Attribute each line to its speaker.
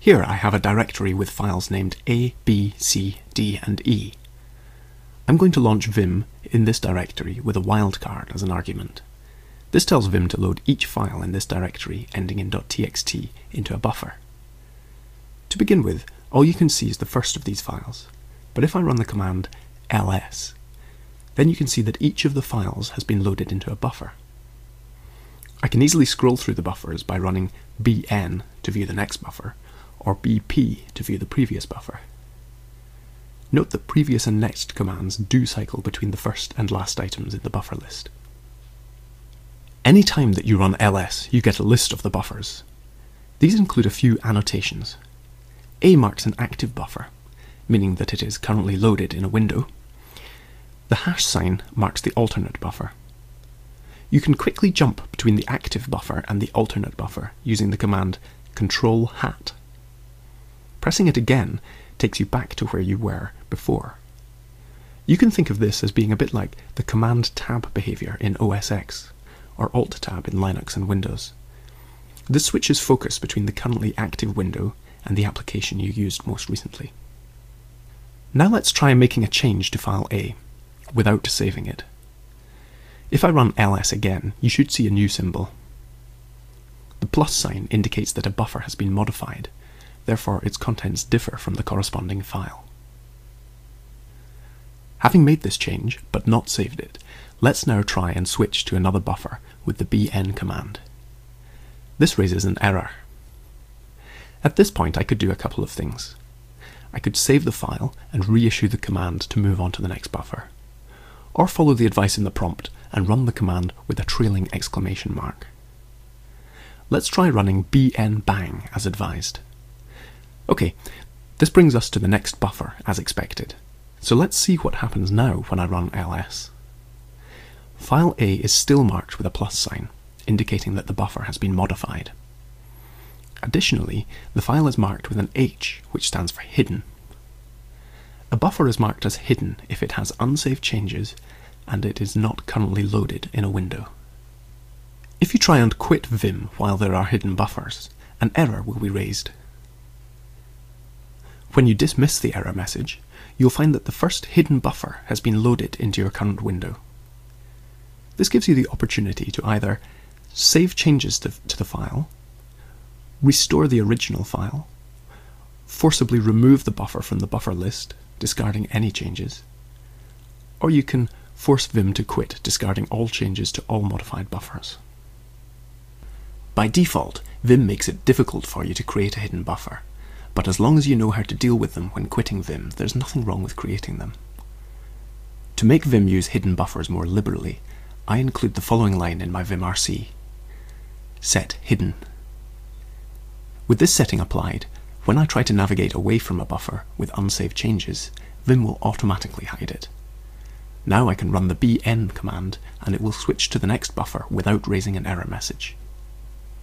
Speaker 1: Here I have a directory with files named A, B, C, D, and E. I'm going to launch Vim in this directory with a wildcard as an argument. This tells Vim to load each file in this directory ending in .txt into a buffer. To begin with, all you can see is the first of these files, but if I run the command ls, then you can see that each of the files has been loaded into a buffer. I can easily scroll through the buffers by running bn to view the next buffer, or bp to view the previous buffer. Note that previous and next commands do cycle between the first and last items in the buffer list. Any time that you run ls, you get a list of the buffers. These include a few annotations. A marks an active buffer, meaning that it is currently loaded in a window. The hash sign marks the alternate buffer. You can quickly jump between the active buffer and the alternate buffer using the command control hat. Pressing it again takes you back to where you were before. You can think of this as being a bit like the command tab behavior in OS X or alt tab in Linux and Windows. This switches focus between the currently active window and the application you used most recently. Now let's try making a change to file A without saving it. If I run ls again, you should see a new symbol. The plus sign indicates that a buffer has been modified, therefore its contents differ from the corresponding file. Having made this change, but not saved it, let's now try and switch to another buffer with the bn command. This raises an error. At this point I could do a couple of things. I could save the file and reissue the command to move on to the next buffer, or follow the advice in the prompt and run the command with a trailing exclamation mark. Let's try running bn bang as advised. Okay, this brings us to the next buffer as expected. So let's see what happens now when I run ls. File A is still marked with a plus sign, indicating that the buffer has been modified. Additionally, the file is marked with an H, which stands for hidden. A buffer is marked as hidden if it has unsaved changes and it is not currently loaded in a window. If you try and quit Vim while there are hidden buffers, an error will be raised. When you dismiss the error message, you'll find that the first hidden buffer has been loaded into your current window. This gives you the opportunity to either save changes to, to the file, restore the original file, forcibly remove the buffer from the buffer list, discarding any changes, or you can force Vim to quit, discarding all changes to all modified buffers. By default, Vim makes it difficult for you to create a hidden buffer, but as long as you know how to deal with them when quitting Vim, there's nothing wrong with creating them. To make Vim use hidden buffers more liberally, I include the following line in my vimrc. Set hidden. With this setting applied, when I try to navigate away from a buffer with unsaved changes, Vim will automatically hide it. Now I can run the bn command and it will switch to the next buffer without raising an error message.